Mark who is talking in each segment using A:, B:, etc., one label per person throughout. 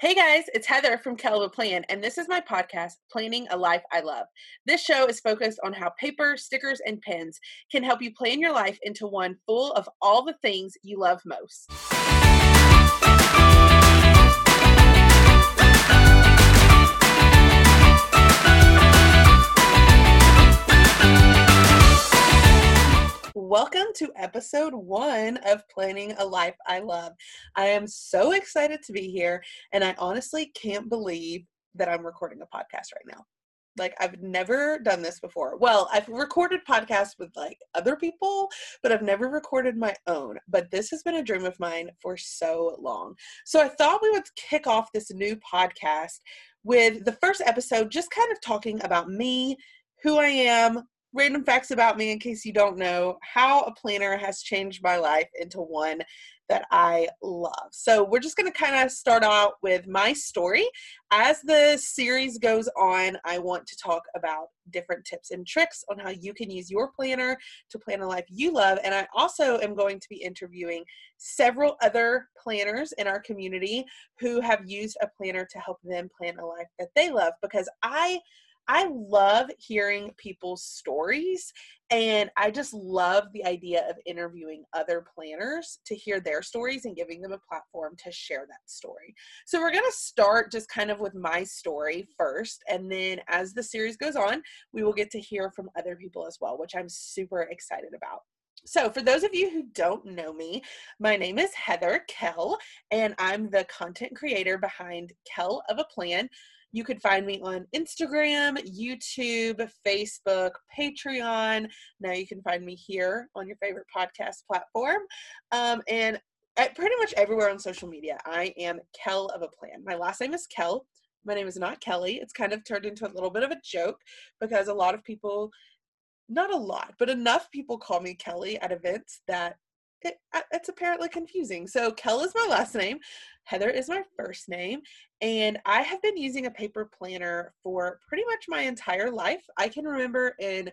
A: Hey guys, it's Heather from Kell of a Plan, and this is my podcast, Planning a Life I Love. This show is focused on how paper, stickers, and pens can help you plan your life into one full of all the things you love most. Welcome to episode one of Planning a Life I Love. I am so excited to be here, and I honestly can't believe that I'm recording a podcast right now. Like, I've never done this before. Well, I've recorded podcasts with like other people, but I've never recorded my own. But this has been a dream of mine for so long. So I thought we would kick off this new podcast with the first episode, just kind of talking about me, who I am, random facts about me in case you don't know how a planner has changed my life into one that I love. So, we're just going to kind of start out with my story. As the series goes on, I want to talk about different tips and tricks on how you can use your planner to plan a life you love. And I also am going to be interviewing several other planners in our community who have used a planner to help them plan a life that they love because I I love hearing people's stories and I just love the idea of interviewing other planners to hear their stories and giving them a platform to share that story. So, we're going to start just kind of with my story first. And then as the series goes on, we will get to hear from other people as well, which I'm super excited about. So, for those of you who don't know me, my name is Heather Kell, and I'm the content creator behind Kell of a Plan you can find me on Instagram, YouTube, Facebook, Patreon. Now you can find me here on your favorite podcast platform. Um, and at pretty much everywhere on social media, I am Kell of a Plan. My last name is Kell. My name is not Kelly. It's kind of turned into a little bit of a joke because a lot of people, not a lot, but enough people call me Kelly at events that it, uh, it's apparently confusing. So Kell is my last name, Heather is my first name, and I have been using a paper planner for pretty much my entire life. I can remember in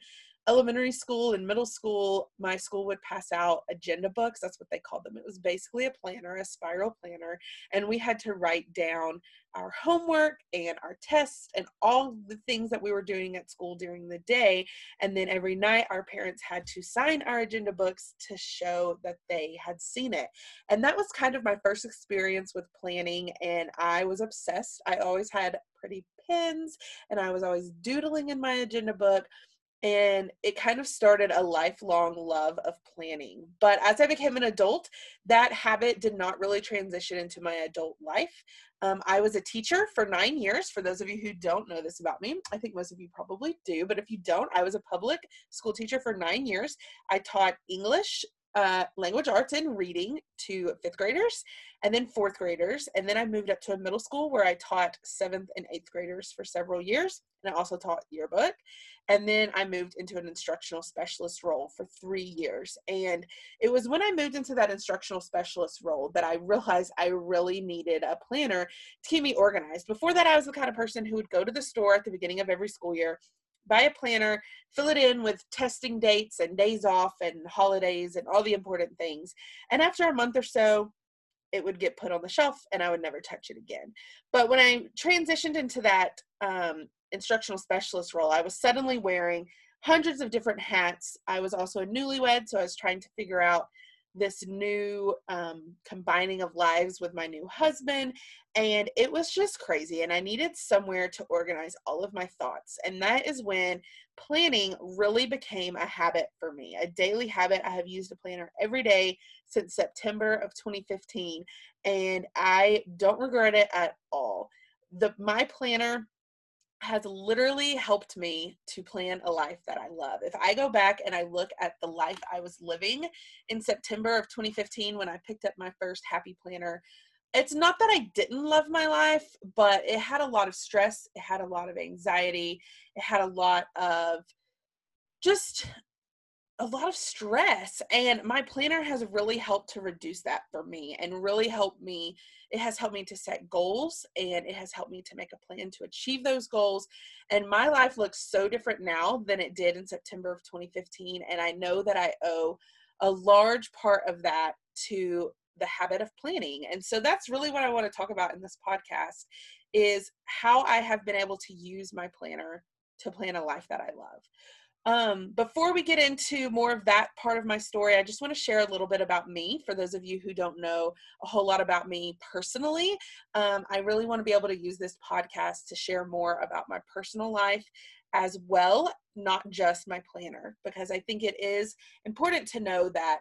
A: elementary school and middle school, my school would pass out agenda books. That's what they called them. It was basically a planner, a spiral planner, and we had to write down our homework and our tests and all the things that we were doing at school during the day. And then every night, our parents had to sign our agenda books to show that they had seen it. And that was kind of my first experience with planning, and I was obsessed. I always had pretty pens, and I was always doodling in my agenda book and it kind of started a lifelong love of planning. But as I became an adult, that habit did not really transition into my adult life. Um, I was a teacher for nine years. For those of you who don't know this about me, I think most of you probably do, but if you don't, I was a public school teacher for nine years. I taught English, uh, language arts and reading to fifth graders and then fourth graders. And then I moved up to a middle school where I taught seventh and eighth graders for several years. And I also taught yearbook. And then I moved into an instructional specialist role for three years. And it was when I moved into that instructional specialist role that I realized I really needed a planner to keep me organized. Before that, I was the kind of person who would go to the store at the beginning of every school year, buy a planner, fill it in with testing dates and days off and holidays and all the important things. And after a month or so, it would get put on the shelf and I would never touch it again. But when I transitioned into that um, instructional specialist role, I was suddenly wearing hundreds of different hats. I was also a newlywed, so I was trying to figure out this new um, combining of lives with my new husband. And it was just crazy. And I needed somewhere to organize all of my thoughts. And that is when planning really became a habit for me, a daily habit. I have used a planner every day since September of 2015. And I don't regret it at all. The my planner has literally helped me to plan a life that I love. If I go back and I look at the life I was living in September of 2015 when I picked up my first happy planner, it's not that I didn't love my life, but it had a lot of stress, it had a lot of anxiety, it had a lot of just a lot of stress and my planner has really helped to reduce that for me and really helped me it has helped me to set goals and it has helped me to make a plan to achieve those goals and my life looks so different now than it did in September of 2015 and I know that I owe a large part of that to the habit of planning. And so that's really what I want to talk about in this podcast is how I have been able to use my planner to plan a life that I love. Um, before we get into more of that part of my story, I just want to share a little bit about me for those of you who don't know a whole lot about me personally. Um, I really want to be able to use this podcast to share more about my personal life as well, not just my planner, because I think it is important to know that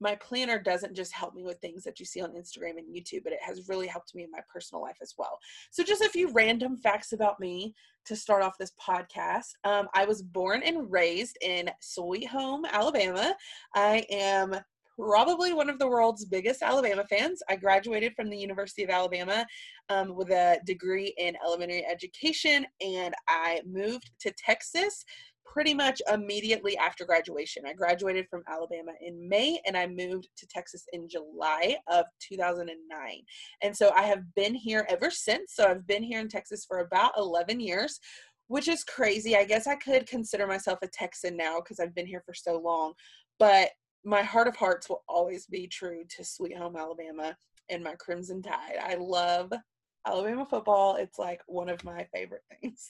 A: my planner doesn't just help me with things that you see on Instagram and YouTube, but it has really helped me in my personal life as well. So, just a few random facts about me to start off this podcast. Um, I was born and raised in Sweet Home, Alabama. I am probably one of the world's biggest Alabama fans. I graduated from the University of Alabama um, with a degree in elementary education, and I moved to Texas pretty much immediately after graduation. I graduated from Alabama in May and I moved to Texas in July of 2009. And so I have been here ever since. So I've been here in Texas for about 11 years, which is crazy. I guess I could consider myself a Texan now because I've been here for so long. But my heart of hearts will always be true to Sweet Home Alabama and my Crimson Tide. I love Alabama football. It's like one of my favorite things.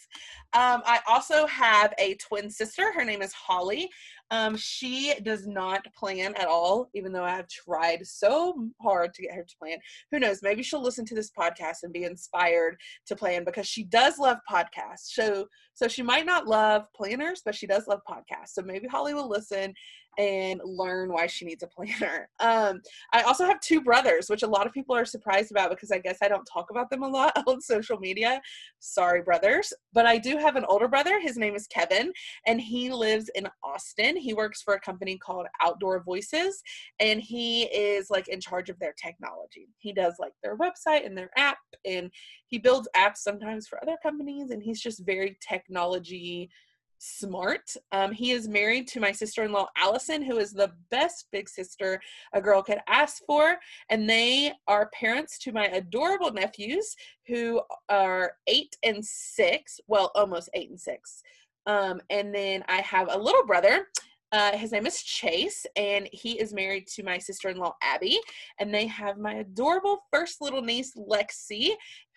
A: Um, I also have a twin sister. Her name is Holly. Um, she does not plan at all, even though I have tried so hard to get her to plan. Who knows? Maybe she'll listen to this podcast and be inspired to plan because she does love podcasts. So, so she might not love planners, but she does love podcasts. So maybe Holly will listen and learn why she needs a planner. Um, I also have two brothers, which a lot of people are surprised about because I guess I don't talk about them a lot on social media. Sorry, brothers. But I do have an older brother. His name is Kevin, and he lives in Austin. He works for a company called Outdoor Voices, and he is like in charge of their technology. He does like their website and their app, and he builds apps sometimes for other companies, and he's just very technology smart. Um, he is married to my sister in law, Allison, who is the best big sister a girl could ask for. And they are parents to my adorable nephews, who are eight and six, well, almost eight and six. Um, and then I have a little brother uh, his name is Chase, and he is married to my sister in law, Abby. And they have my adorable first little niece, Lexi.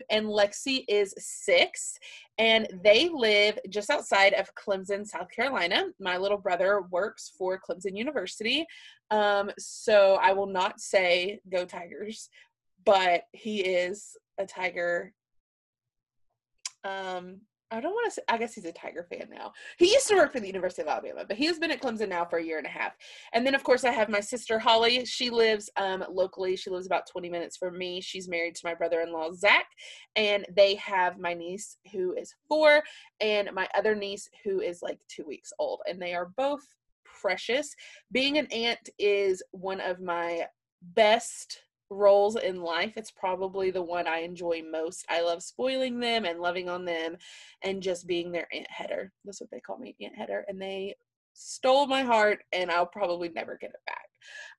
A: And Lexi is six. And they live just outside of Clemson, South Carolina. My little brother works for Clemson University. Um, so I will not say go Tigers, but he is a Tiger um I don't want to say, I guess he's a Tiger fan now. He used to work for the University of Alabama, but he has been at Clemson now for a year and a half. And then, of course, I have my sister Holly. She lives um, locally. She lives about 20 minutes from me. She's married to my brother in law, Zach. And they have my niece who is four and my other niece who is like two weeks old. And they are both precious. Being an aunt is one of my best roles in life, it's probably the one I enjoy most. I love spoiling them and loving on them and just being their Aunt Header. That's what they call me, Aunt Header. And they stole my heart and I'll probably never get it back.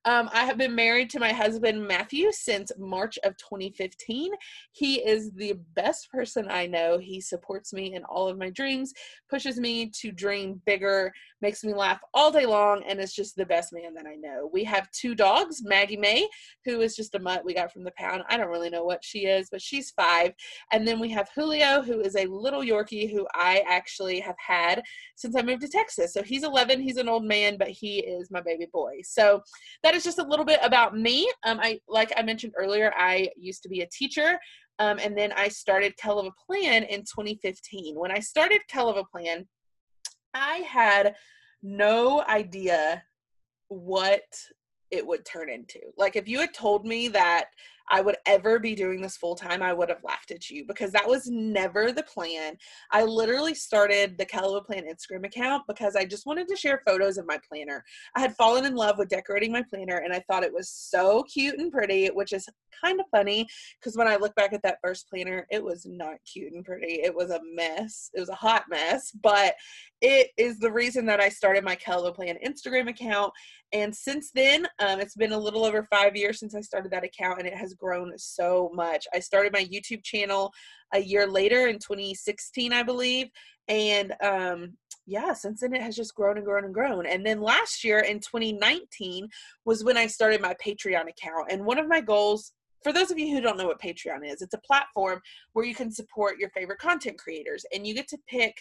A: Um, I have been married to my husband Matthew since March of 2015. He is the best person I know. He supports me in all of my dreams, pushes me to dream bigger, makes me laugh all day long, and is just the best man that I know. We have two dogs Maggie May, who is just a mutt we got from the pound. I don't really know what she is, but she's five. And then we have Julio, who is a little Yorkie who I actually have had since I moved to Texas. So he's 11, he's an old man, but he is my baby boy. So that is just a little bit about me. Um, I like I mentioned earlier, I used to be a teacher, um, and then I started Kell of a Plan in 2015. When I started Kell of a Plan, I had no idea what it would turn into. Like if you had told me that I would ever be doing this full time, I would have laughed at you because that was never the plan. I literally started the Kell Plan Instagram account because I just wanted to share photos of my planner. I had fallen in love with decorating my planner and I thought it was so cute and pretty, which is kind of funny because when I look back at that first planner, it was not cute and pretty. It was a mess. It was a hot mess, but it is the reason that I started my Kell Plan Instagram account. And since then, um, it's been a little over five years since I started that account and it has grown so much. I started my YouTube channel a year later in 2016, I believe. And um, yeah, since then it has just grown and grown and grown. And then last year in 2019 was when I started my Patreon account. And one of my goals for those of you who don't know what Patreon is, it's a platform where you can support your favorite content creators and you get to pick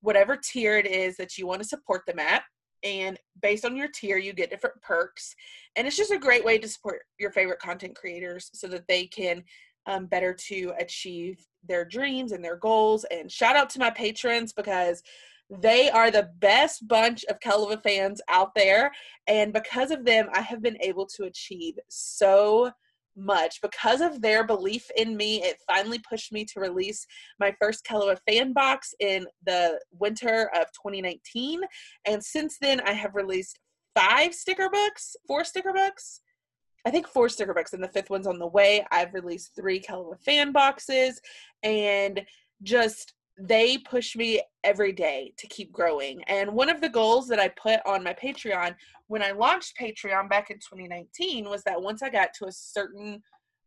A: whatever tier it is that you want to support them at. And based on your tier, you get different perks. And it's just a great way to support your favorite content creators so that they can um, better to achieve their dreams and their goals. And shout out to my patrons because they are the best bunch of Kelva fans out there. And because of them, I have been able to achieve so much. Because of their belief in me it finally pushed me to release my first Kelloa fan box in the winter of 2019 and since then i have released five sticker books four sticker books. I think four sticker books and the fifth one's on the way. I've released three Kell of a Plan boxes and just they push me every day to keep growing. And one of the goals that I put on my Patreon when I launched Patreon back in 2019 was that once I got to a certain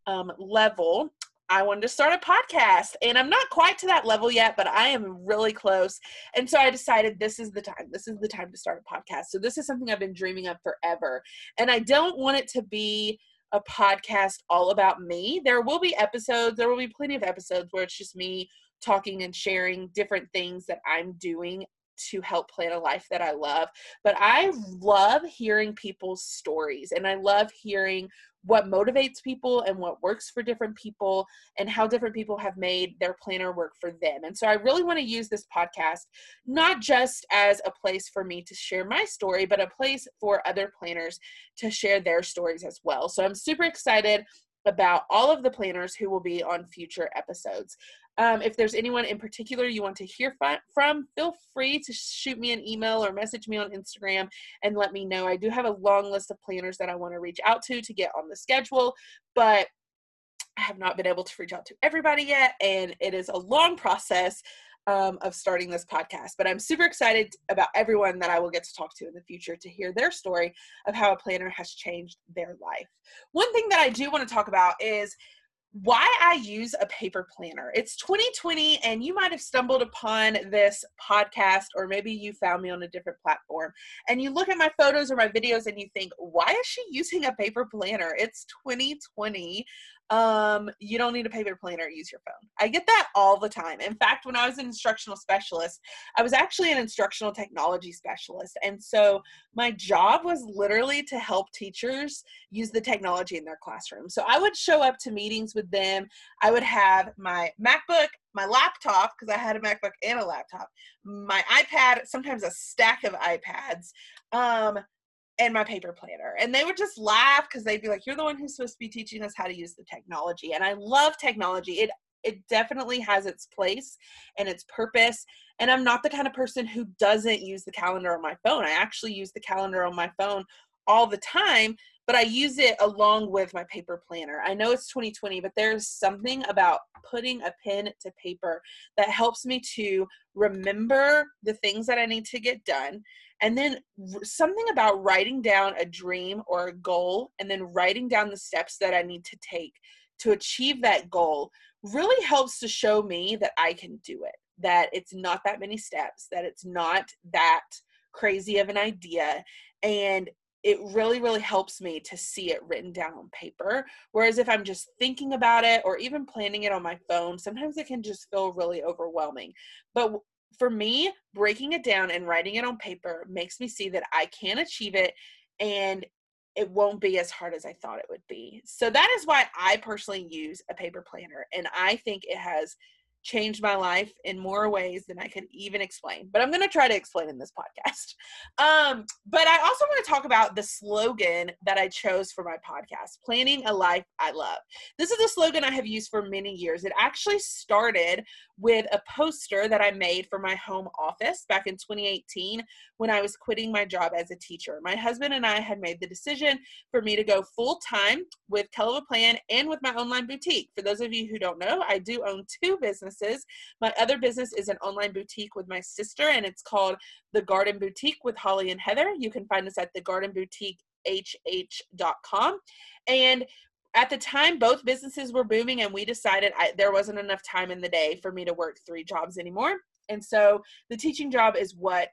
A: um, level, I wanted to start a podcast. And I'm not quite to that level yet, but I am really close. And so I decided this is the time. This is the time to start a podcast. So this is something I've been dreaming of forever. And I don't want it to be a podcast all about me. There will be episodes, there will be plenty of episodes where it's just me talking and sharing different things that I'm doing to help plan a life that I love. But I love hearing people's stories and I love hearing what motivates people and what works for different people and how different people have made their planner work for them. And so I really want to use this podcast not just as a place for me to share my story, but a place for other planners to share their stories as well. So I'm super excited about all of the planners who will be on future episodes. Um, if there's anyone in particular you want to hear from, feel free to shoot me an email or message me on Instagram and let me know. I do have a long list of planners that I want to reach out to to get on the schedule, but I have not been able to reach out to everybody yet, and it is a long process um, of starting this podcast. But I'm super excited about everyone that I will get to talk to in the future to hear their story of how a planner has changed their life. One thing that I do want to talk about is why I use a paper planner. It's 2020, and you might have stumbled upon this podcast, or maybe you found me on a different platform, and you look at my photos or my videos and you think, why is she using a paper planner? It's 2020 um, you don't need a paper planner, use your phone. I get that all the time. In fact, when I was an instructional specialist, I was actually an instructional technology specialist. And so my job was literally to help teachers use the technology in their classroom. So I would show up to meetings with them. I would have my MacBook, my laptop, because I had a MacBook and a laptop, my iPad, sometimes a stack of iPads. Um, and my paper planner. And they would just laugh because they'd be like, You're the one who's supposed to be teaching us how to use the technology. And I love technology. It it definitely has its place and its purpose. And I'm not the kind of person who doesn't use the calendar on my phone. I actually use the calendar on my phone all the time, but I use it along with my paper planner. I know it's 2020, but there's something about putting a pen to paper that helps me to remember the things that I need to get done and then something about writing down a dream or a goal and then writing down the steps that I need to take to achieve that goal really helps to show me that I can do it, that it's not that many steps, that it's not that crazy of an idea. And it really, really helps me to see it written down on paper. Whereas if I'm just thinking about it or even planning it on my phone, sometimes it can just feel really overwhelming. But for me, breaking it down and writing it on paper makes me see that I can achieve it and it won't be as hard as I thought it would be. So that is why I personally use a paper planner and I think it has changed my life in more ways than I could even explain. But I'm going to try to explain in this podcast. Um, but I also want to talk about the slogan that I chose for my podcast Planning a Life I Love. This is a slogan I have used for many years. It actually started with a poster that I made for my home office back in 2018 when I was quitting my job as a teacher. My husband and I had made the decision for me to go full time with Kell of a Plan and with my online boutique. For those of you who don't know, I do own two businesses. My other business is an online boutique with my sister, and it's called The Garden Boutique with Holly and Heather. You can find us at The Garden Boutique thegardenboutiquehh.com. And at the time, both businesses were booming, and we decided I, there wasn't enough time in the day for me to work three jobs anymore. And so the teaching job is what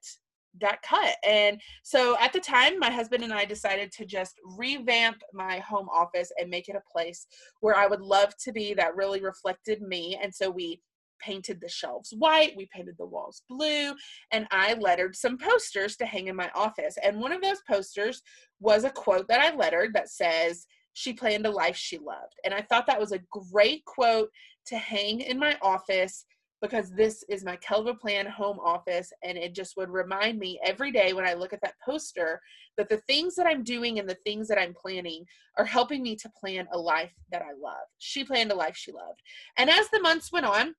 A: got cut. And so at the time, my husband and I decided to just revamp my home office and make it a place where I would love to be that really reflected me. And so we painted the shelves white, we painted the walls blue, and I lettered some posters to hang in my office. And one of those posters was a quote that I lettered that says, She planned a life she loved. And I thought that was a great quote to hang in my office because this is my Kell of a Plan home office. And it just would remind me every day when I look at that poster that the things that I'm doing and the things that I'm planning are helping me to plan a life that I love. She planned a life she loved. And as the months went on,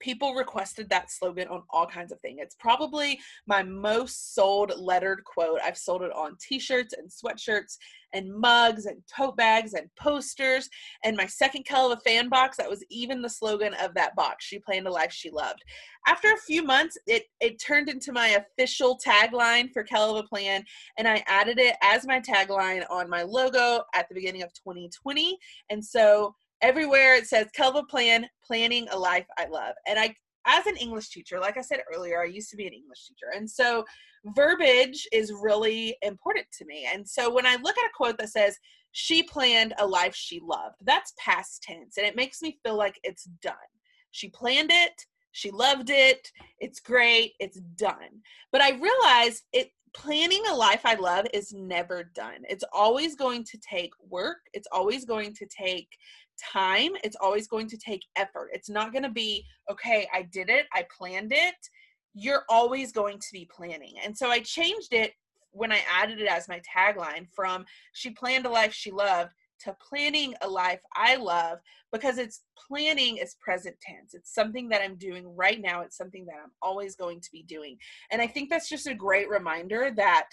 A: people requested that slogan on all kinds of things. It's probably my most sold lettered quote. I've sold it on t-shirts and sweatshirts and mugs and tote bags and posters. And my second Kell of a Plan box, that was even the slogan of that box. She planned a life she loved. After a few months, it, it turned into my official tagline for Kell of a Plan, and I added it as my tagline on my logo at the beginning of 2020. And so everywhere it says Kell of a Plan, planning a life I love. And I, as an English teacher, like I said earlier, I used to be an English teacher. And so verbiage is really important to me. And so when I look at a quote that says, she planned a life she loved, that's past tense. And it makes me feel like it's done. She planned it. She loved it. It's great. It's done. But I realize it planning a life I love is never done. It's always going to take work. It's always going to take time. It's always going to take effort. It's not going to be, okay, I did it, I planned it. You're always going to be planning. And so I changed it when I added it as my tagline from she planned a life she loved to planning a life I love because it's planning is present tense. It's something that I'm doing right now. It's something that I'm always going to be doing. And I think that's just a great reminder that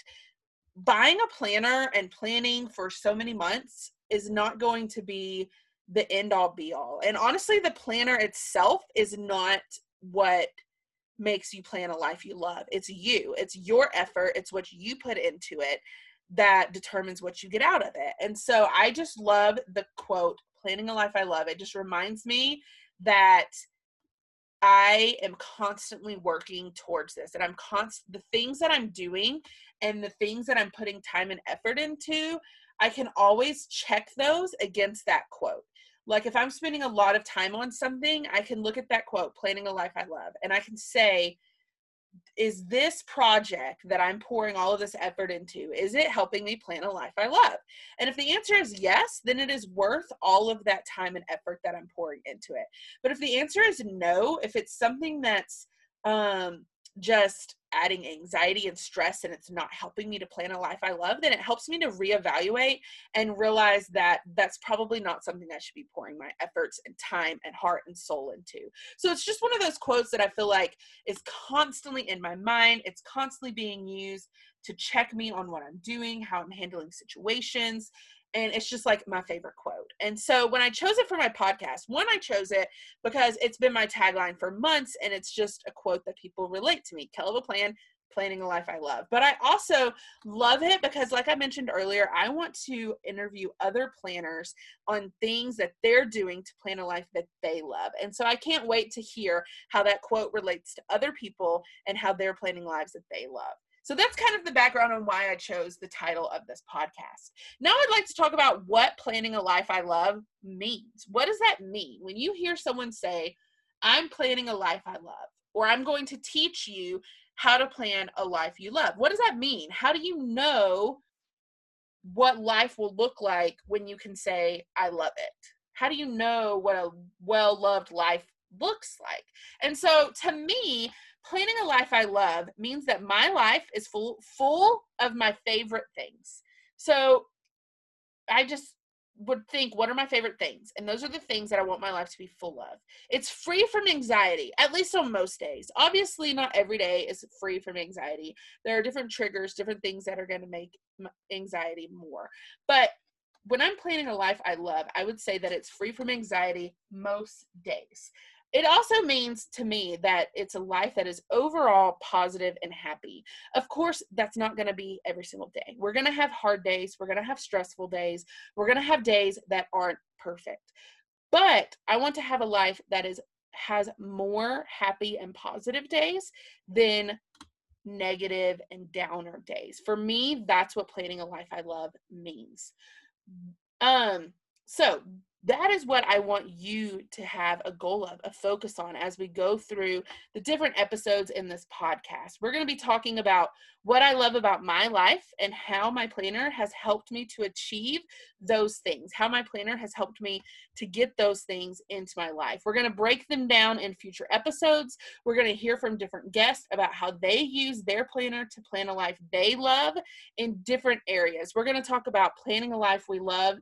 A: buying a planner and planning for so many months is not going to be the end all be all. And honestly, the planner itself is not what makes you plan a life you love. It's you, it's your effort, it's what you put into it that determines what you get out of it. And so I just love the quote, planning a life I love. It just reminds me that I am constantly working towards this and I'm constant the things that I'm doing and the things that I'm putting time and effort into, I can always check those against that quote. Like if I'm spending a lot of time on something, I can look at that quote, planning a life I love, and I can say, is this project that I'm pouring all of this effort into, is it helping me plan a life I love? And if the answer is yes, then it is worth all of that time and effort that I'm pouring into it. But if the answer is no, if it's something that's um just adding anxiety and stress and it's not helping me to plan a life I love, then it helps me to reevaluate and realize that that's probably not something I should be pouring my efforts and time and heart and soul into. So it's just one of those quotes that I feel like is constantly in my mind, it's constantly being used to check me on what I'm doing, how I'm handling situations, and it's just like my favorite quote. And so when I chose it for my podcast, one, I chose it because it's been my tagline for months and it's just a quote that people relate to me. Kell of a Plan, planning a life I love. But I also love it because, like I mentioned earlier, I want to interview other planners on things that they're doing to plan a life that they love. And so I can't wait to hear how that quote relates to other people and how they're planning lives that they love. So that's kind of the background on why I chose the title of this podcast. Now I'd like to talk about what planning a life I love means. What does that mean? When you hear someone say, I'm planning a life I love, or I'm going to teach you how to plan a life you love. What does that mean? How do you know what life will look like when you can say, I love it? How do you know what a well loved life looks like? And so to me, planning a life I love means that my life is full full of my favorite things. So I just would think what are my favorite things? And those are the things that i want my life to be full of. It's free from anxiety at least on most days. Obviously not every day is free from anxiety. There are different triggers different things that are going to make anxiety more. But when i'm planning a life i love i would say that it's free from anxiety most days it also means to me that it's a life that is overall positive and happy. Of course, that's not going to be every single day. We're going to have hard days, we're going to have stressful days, we're going to have days that aren't perfect. But I want to have a life that is has more happy and positive days than negative and downer days. For me, that's what planning a life I love means. Um so that is what I want you to have a goal of, a focus on as we go through the different episodes in this podcast. We're going to be talking about what I love about my life and how my planner has helped me to achieve those things, how my planner has helped me to get those things into my life. We're going to break them down in future episodes. We're going to hear from different guests about how they use their planner to plan a life they love in different areas. We're going to talk about planning a life we love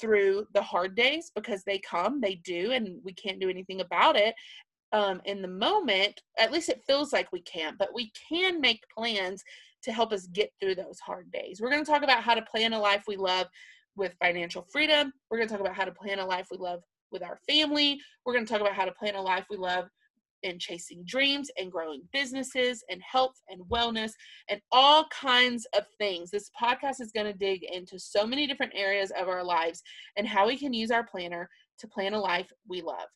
A: through the hard days because they come, they do, and we can't do anything about it. Um, in the moment, at least it feels like we can't, but we can make plans to help us get through those hard days. We're going to talk about how to plan a life we love with financial freedom. We're going to talk about how to plan a life we love with our family. We're going to talk about how to plan a life we love and chasing dreams and growing businesses and health and wellness and all kinds of things. This podcast is going to dig into so many different areas of our lives and how we can use our planner to plan a life we love.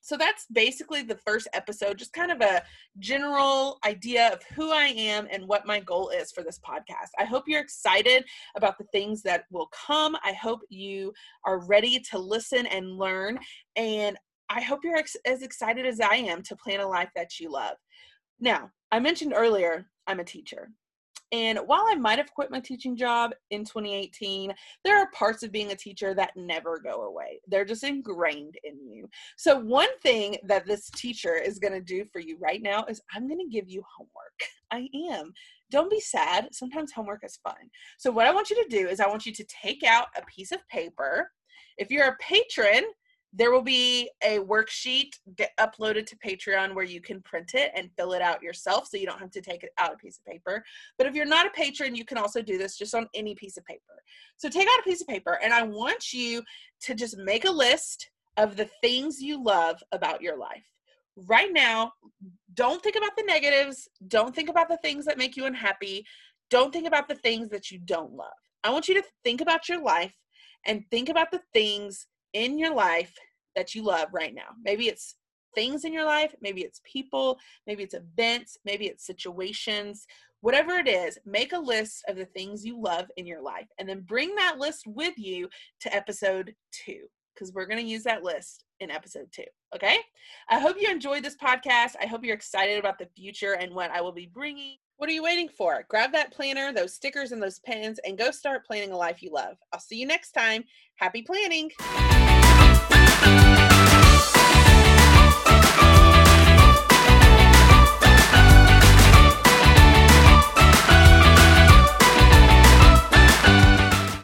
A: So that's basically the first episode, just kind of a general idea of who I am and what my goal is for this podcast. I hope you're excited about the things that will come. I hope you are ready to listen and learn. And I hope you're ex- as excited as I am to plan a life that you love. Now, I mentioned earlier, I'm a teacher. And while I might have quit my teaching job in 2018, there are parts of being a teacher that never go away. They're just ingrained in you. So, one thing that this teacher is going to do for you right now is I'm going to give you homework. I am. Don't be sad. Sometimes homework is fun. So, what I want you to do is I want you to take out a piece of paper. If you're a patron, there will be a worksheet get uploaded to Patreon where you can print it and fill it out yourself so you don't have to take it out a piece of paper. But if you're not a patron, you can also do this just on any piece of paper. So take out a piece of paper and I want you to just make a list of the things you love about your life. Right now, don't think about the negatives, don't think about the things that make you unhappy, don't think about the things that you don't love. I want you to think about your life and think about the things in your life that you love right now. Maybe it's things in your life, maybe it's people, maybe it's events, maybe it's situations, whatever it is, make a list of the things you love in your life and then bring that list with you to episode two because we're going to use that list in episode two. Okay. I hope you enjoyed this podcast. I hope you're excited about the future and what I will be bringing. What are you waiting for? Grab that planner, those stickers, and those pens, and go start planning a life you love. I'll see you next time. Happy planning.